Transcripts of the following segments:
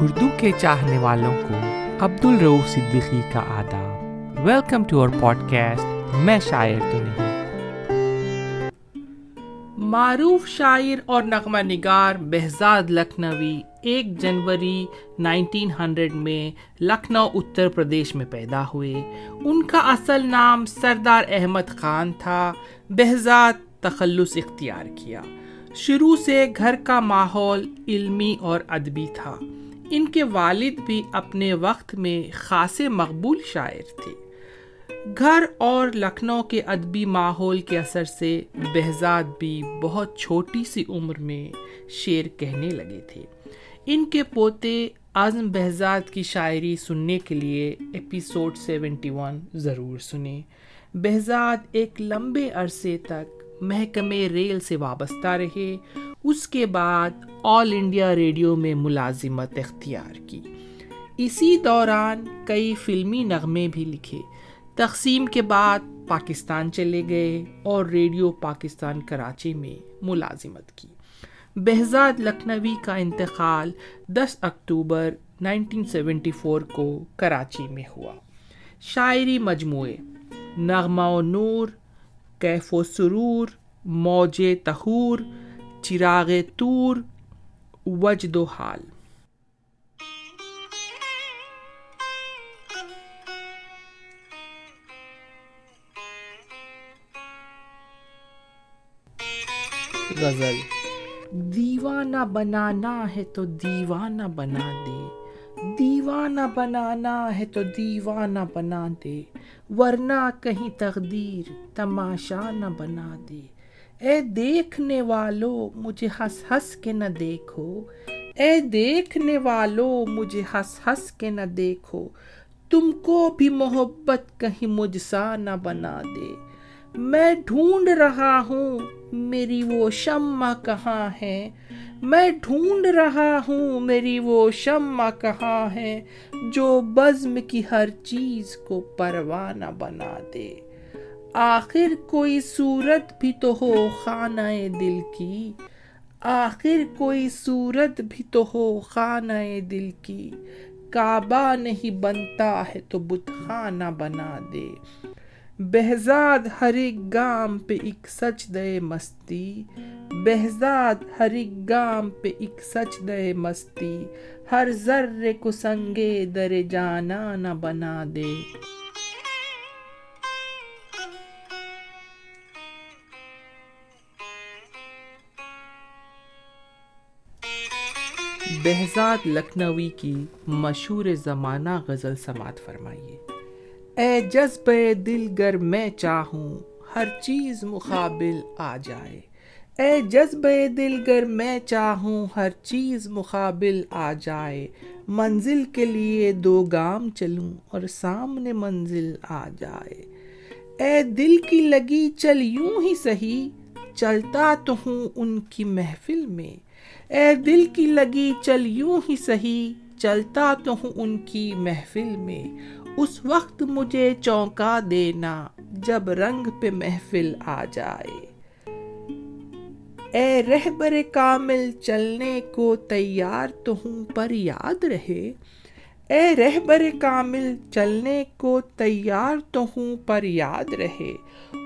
اردو کے چاہنے والوں کو عبد الروف صدیقی کا آداب۔ Welcome to our podcast میں شاعر تو نہیں۔ معروف شاعر اور نغمہ نگار بہزاد لکھنوی ایک جنوری نائنٹین ہنڈریڈ میں لکھنؤ، اتر پردیش میں پیدا ہوئے۔ ان کا اصل نام سردار احمد خان تھا۔ بہزاد تخلص اختیار کیا۔ شروع سے گھر کا ماحول علمی اور ادبی تھا۔ ان کے والد بھی اپنے وقت میں خاصے مقبول شاعر تھے۔ گھر اور لکھنؤ کے ادبی ماحول کے اثر سے بہزاد بھی بہت چھوٹی سی عمر میں شعر کہنے لگے تھے۔ ان کے پوتے اعظم بہزاد کی شاعری سننے کے لیے ایپیسوڈ سیونٹی ون ضرور سنیں۔ بہزاد ایک لمبے عرصے تک محکمے ریل سے وابستہ رہے۔ اس کے بعد آل انڈیا ریڈیو میں ملازمت اختیار کی۔ اسی دوران کئی فلمی نغمے بھی لکھے۔ تقسیم کے بعد پاکستان چلے گئے اور ریڈیو پاکستان کراچی میں ملازمت کی۔ بہزاد لکھنوی کا انتقال دس اکتوبر نائنٹین سیونٹی فور کو کراچی میں ہوا۔ شاعری مجموعے نغمہ و نور کیف و سرور موج تہور چراغ تور وجد و حال۔ غزل۔ دیوانہ بنانا ہے تو دیوانہ بنا دے۔ دیوانہ بنانا ہے تو دیوانہ بنا دے، ورنہ کہیں تقدیر تماشا نہ بنا دے۔ اے دیکھنے والو، مجھے ہنس ہنس کے نہ دیکھو۔ اے دیکھنے والو، مجھے ہنس ہنس کے نہ دیکھو۔ تم کو بھی محبت کہیں مجھ سا نہ بنا دے۔ میں ڈھونڈ رہا ہوں، میری وہ شمع کہاں ہے؟ میں ڈھونڈ رہا ہوں، میری وہ شمع کہاں ہے؟ جو بزم کی ہر چیز کو پروانہ بنا دے۔ آخر کوئی صورت بھی تو ہو خانہ دل کی۔ آخر کوئی صورت بھی تو ہو خانہ دل کی۔ کعبہ نہیں بنتا ہے تو بت خانہ بنا دے۔ بہزاد ہر ایک گام پہ ایک سچ دے مستی۔ بہزاد ہر ایک گام پہ ایک سچ دے مستی۔ ہر ذرے کو سنگے در جانا نہ بنا دے۔ بہزاد لکھنوی کی مشہور زمانہ غزل سماعت فرمائیے۔ اے جذب دل گر میں چاہوں، ہر چیز مقابل آ جائے۔ اے جذب دل گر میں چاہوں، ہر چیز مقابل آ جائے۔ منزل کے لیے دو گام چلوں اور سامنے منزل آ جائے۔ اے دل کی لگی، چل یوں ہی سہی۔ چلتا تو ہوں ان کی محفل میں۔ اے دل کی لگی، چل یوں ہی سہی۔ چلتا تو ہوں ان کی محفل میں۔ اس وقت مجھے چونکا دینا جب رنگ پہ محفل آ جائے۔ اے رہبر کامل، چلنے کو تیار تو ہوں، پر یاد رہے۔ اے رہبر کامل، چلنے کو تیار تو ہوں، پر یاد رہے۔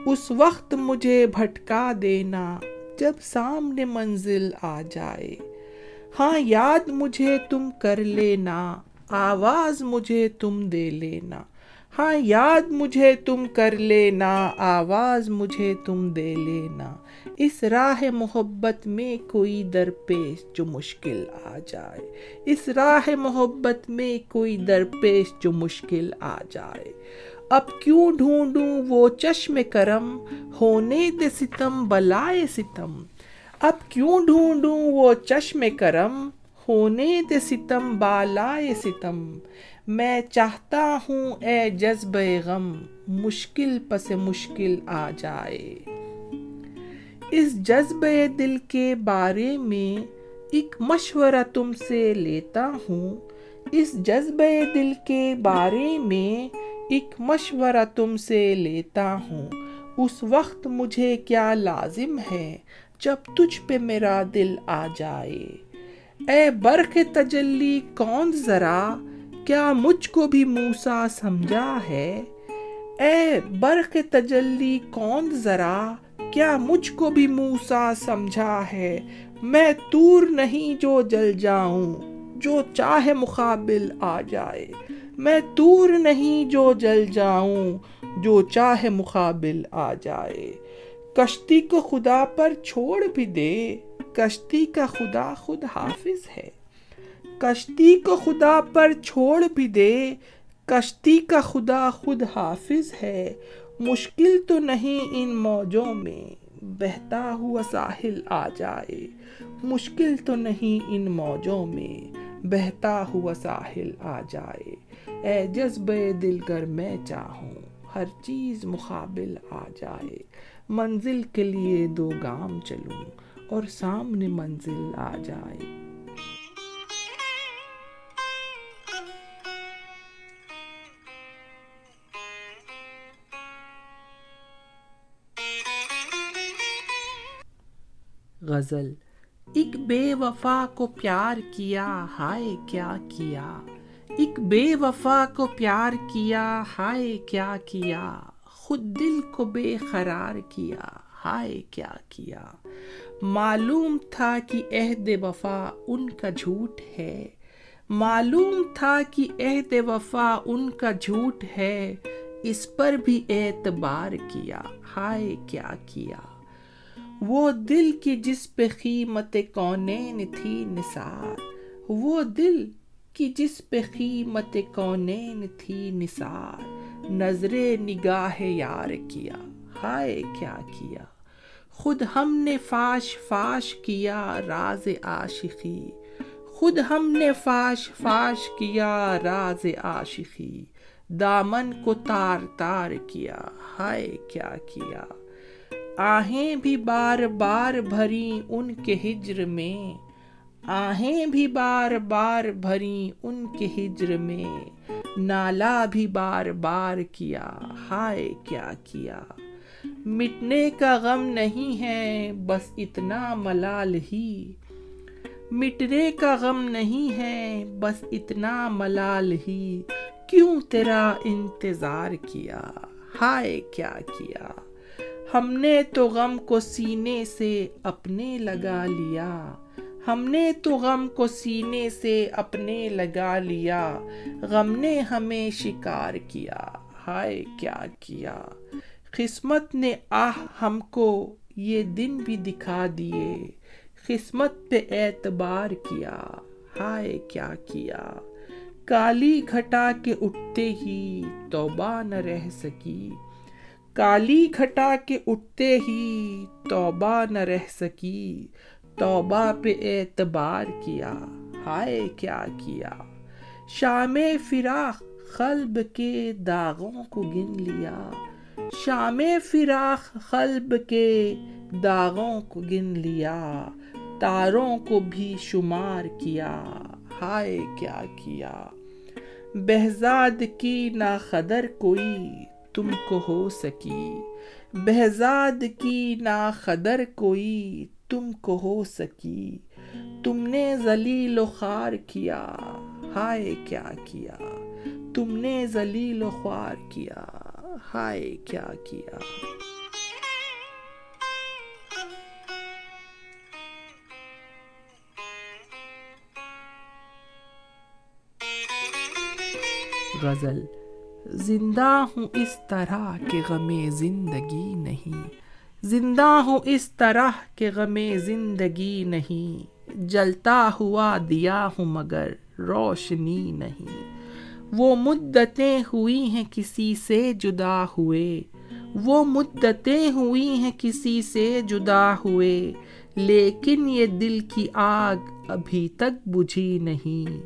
اس وقت مجھے بھٹکا دینا جب سامنے منزل آ جائے۔ ہاں یاد مجھے تم کر لینا۔ آواز مجھے تم دے لینا۔ ہاں یاد مجھے تم کر لینا، آواز مجھے تم دے لینا۔ اس راہ محبت میں کوئی درپیش جو مشکل آ جائے۔ اس راہ محبت میں کوئی درپیش جو مشکل آ جائے۔ اب کیوں ڈھونڈوں وہ چشم کرم؟ ہونے دے ستم، بلائے ستم۔ اب کیوں ڈھونڈوں وہ چشم کرم؟ ہونے دے ستم، بالائے ستم۔ میں چاہتا ہوں اے جذب غم، مشکل پس مشکل آ جائے۔ اس جذب دل کے بارے میں ایک مشورہ تم سے لیتا ہوں۔ اس جذب دل کے بارے میں ایک مشورہ تم سے لیتا ہوں۔ اس وقت مجھے کیا لازم ہے جب تجھ پہ میرا دل آ جائے؟ اے برق تجلی، کون ذرا؟ کیا مجھ کو بھی موسا سمجھا ہے؟ اے برق تجلی، کون ذرا؟ کیا مجھ کو بھی موسا سمجھا ہے؟ میں تور نہیں جو جل جاؤں، جو چاہے مقابل آ جائے۔ میں تور نہیں جو جل جاؤں، جو چاہے مقابل آ جائے۔ کشتی کو خدا پر چھوڑ بھی دے۔ کشتی کا خدا خود حافظ ہے۔ کشتی کو خدا پر چھوڑ بھی دے، کشتی کا خدا خود حافظ ہے۔ مشکل تو نہیں ان موجوں میں، بہتا ہوا ساحل آ جائے۔ مشکل تو نہیں ان موجوں میں، بہتا ہوا ساحل آ جائے۔ اے جذب دل کر میں چاہوں، ہر چیز مقابل آ جائے۔ منزل کے لیے دو گام چلوں۔ اور سامنے منزل آ جائے۔ غزل، ایک بے وفا کو پیار کیا، ہائے کیا کیا۔ ایک بے وفا کو پیار کیا، ہائے کیا کیا۔ خود دل کو بے قرار کیا۔ ہائے کیا کیا۔ معلوم تھا کہ عہد وفا ان کا جھوٹ ہے۔ معلوم تھا کہ عہد وفا ان کا جھوٹ ہے۔ اس پر بھی اعتبار کیا۔ ہائے کیا کیا۔ وہ دل کی جس پہ قیمت کونین تھی نثار۔ وہ دل کی جس پہ قیمت کونین تھی نثار۔ نظر نگاہ یار کیا۔ ہائے کیا کیا۔ خود ہم نے فاش فاش کیا راز عاشقی۔ خود ہم نے فاش فاش کیا راز عاشقی۔ دامن کو تار تار کیا، ہائے کیا کیا۔ آہیں بھی بار بار بھری ان کے ہجر میں۔ آہیں بھی بار بار بھری ان کے ہجر میں۔ نالا بھی بار بار کیا، ہائے کیا کیا۔ مٹنے کا غم نہیں ہے، بس اتنا ملال ہی۔ مٹنے کا غم نہیں ہے، بس اتنا ملال ہی۔ کیوں تیرا انتظار کیا؟ ہائے، کیا کیا؟ ہم نے تو غم کو سینے سے اپنے لگا لیا۔ ہم نے تو غم کو سینے سے اپنے لگا لیا۔ غم نے ہمیں شکار کیا۔ ہائے، کیا کیا؟ قسمت نے آہ ہم کو یہ دن بھی دکھا دیے، قسمت پہ اعتبار کیا، ہائے کیا کیا۔ کالی گھٹا کے اٹھتے ہی توبہ نہ رہ سکی۔ کالی کھٹا کے اٹھتے ہی توبہ نہ رہ سکی۔ توبہ پہ اعتبار کیا، ہائے کیا کیا۔ شام فراق، قلب کے داغوں کو گن لیا۔ شام فراق قلب کے داغوں کو گن لیا، تاروں کو بھی شمار کیا۔ ہائے، کیا کیا؟ بہزاد کی نا خدر کوئی تم کو ہو سکی۔ بہزاد کی نا خدر کوئی تم کو ہو سکی۔ تم نے ذلیل و خوار کیا۔ ہائے، کیا کیا؟ تم نے ذلیل و خوار کیا۔ ہائے، کیا کیا؟ غزل، زندہ ہوں اس طرح کہ غم زندگی نہیں۔ زندہ ہوں اس طرح کہ غم زندگی نہیں۔ جلتا ہوا دیا ہوں مگر روشنی نہیں۔ وہ مدتیں ہوئی ہیں کسی سے جدا ہوئے۔ وہ مدتیں ہوئی ہیں کسی سے جدا ہوئے۔ لیکن یہ دل کی آگ ابھی تک بجھی نہیں۔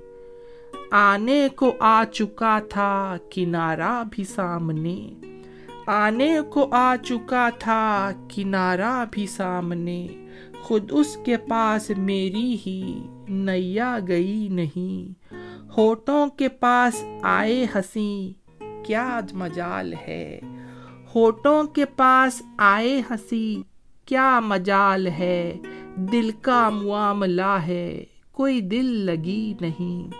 آنے کو آ چکا تھا کنارا بھی سامنے۔ آنے کو آ چکا تھا کنارا بھی سامنے۔ خود اس کے پاس میری ہی نیا گئی نہیں۔ ہوٹوں کے پاس آئے ہنسی، کیا مجال ہے؟ ہوٹوں کے پاس آئے ہنسی، کیا مجال ہے؟ دل کا معاملہ ہے، کوئی دل لگی نہیں۔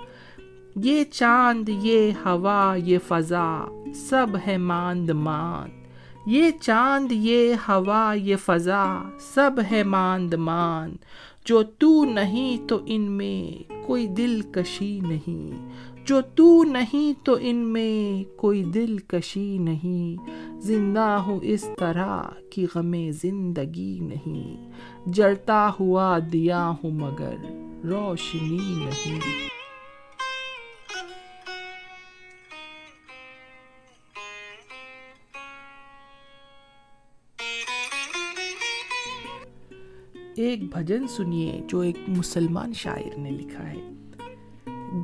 یہ چاند، یہ ہوا، یہ فضا، سب ہے ماند ماند۔ یہ چاند، یہ ہوا، یہ فضا، سب ہے ماند ماند۔ جو تو نہیں تو ان میں کوئی دل کشی نہیں۔ جو تو نہیں تو ان میں کوئی دل کشی نہیں۔ زندہ ہوں اس طرح کی غم زندگی نہیں۔ جلتا ہوا دیا ہوں مگر روشنی نہیں۔ ایک بھجن سنیے جو ایک مسلمان شاعر نے لکھا ہے۔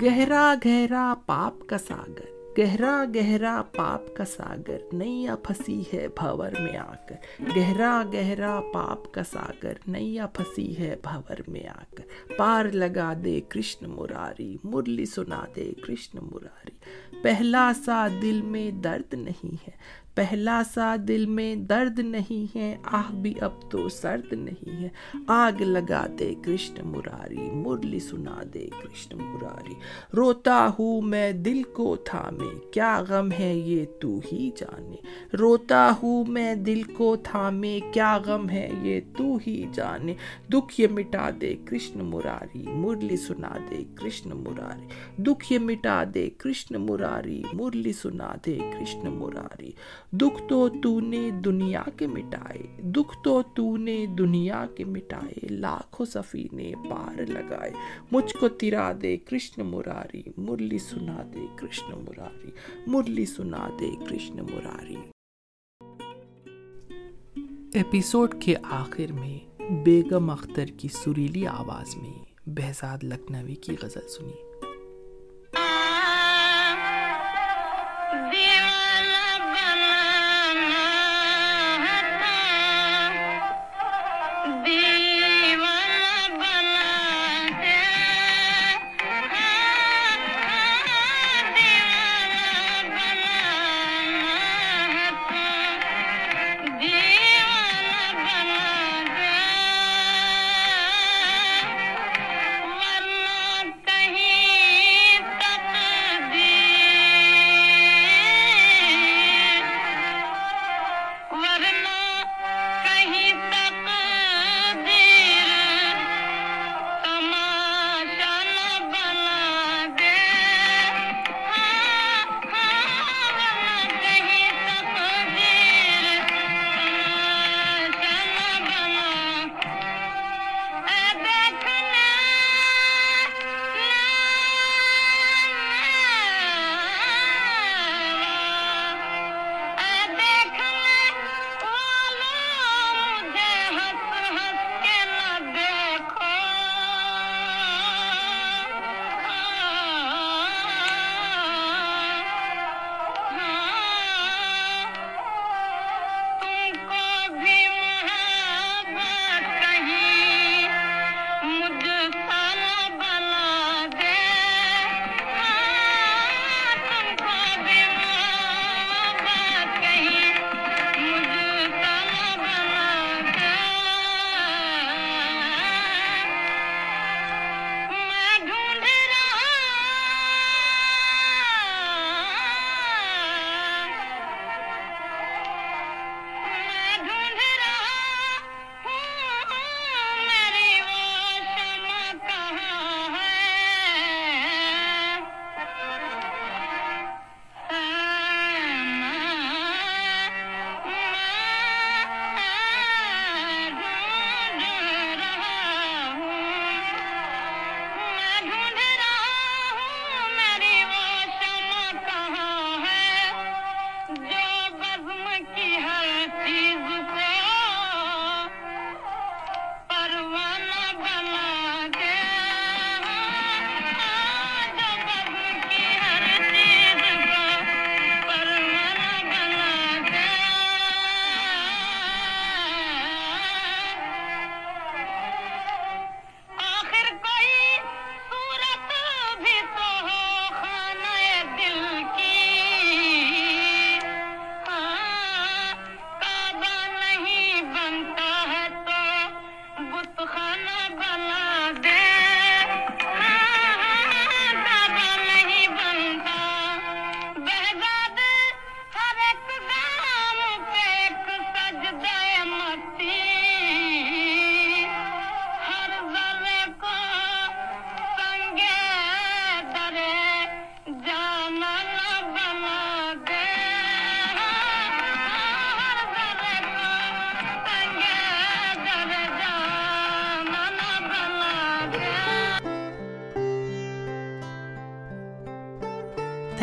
گہرا گہرا پاپ کا ساگر، گہرا گہرا پاپ کا ساگر، نیا پھنسی ہے بھور میں آ کر گہرا گہرا پاپ کا ساگر، نیا پھنسی ہے بھور میں آ کر پار لگا دے کرشن مراری، مرلی سنا دے کرشن مراری۔ پہلا سا دل میں درد نہیں ہے پہلا سا دل میں درد نہیں ہے، آہ بھی اب تو سرد نہیں ہے۔ آگ لگا دے کرشن مراری، مرلی سنا دے کرشن مراری۔ روتا ہوں میں دل کو تھامے، کیا غم ہے یہ تو ہی جانے۔ روتا ہوں میں دل کو تھامے، کیا غم ہے یہ تو ہی جانے۔ دکھ یہ مٹا دے کرشن مراری، مرلی سنا دے کرشن مراری۔ دکھ یہ مٹا دے کرشن مراری، مرلی سنا دے کرشن مراری۔ دکھ تو تو نے دنیا کے مٹائے، دکھ تو تو نے دنیا کے مٹائے، لاکھوں سفینے پار لگائے۔ مجھ کو ترا دے کرشن مراری، مرلی سنا دے کرشن مراری، مرلی سنا دے کرشن مراری۔ ایپیسوڈ کے آخر میں بیگم اختر کی سریلی آواز میں بہزاد لکھنوی کی غزل سنی۔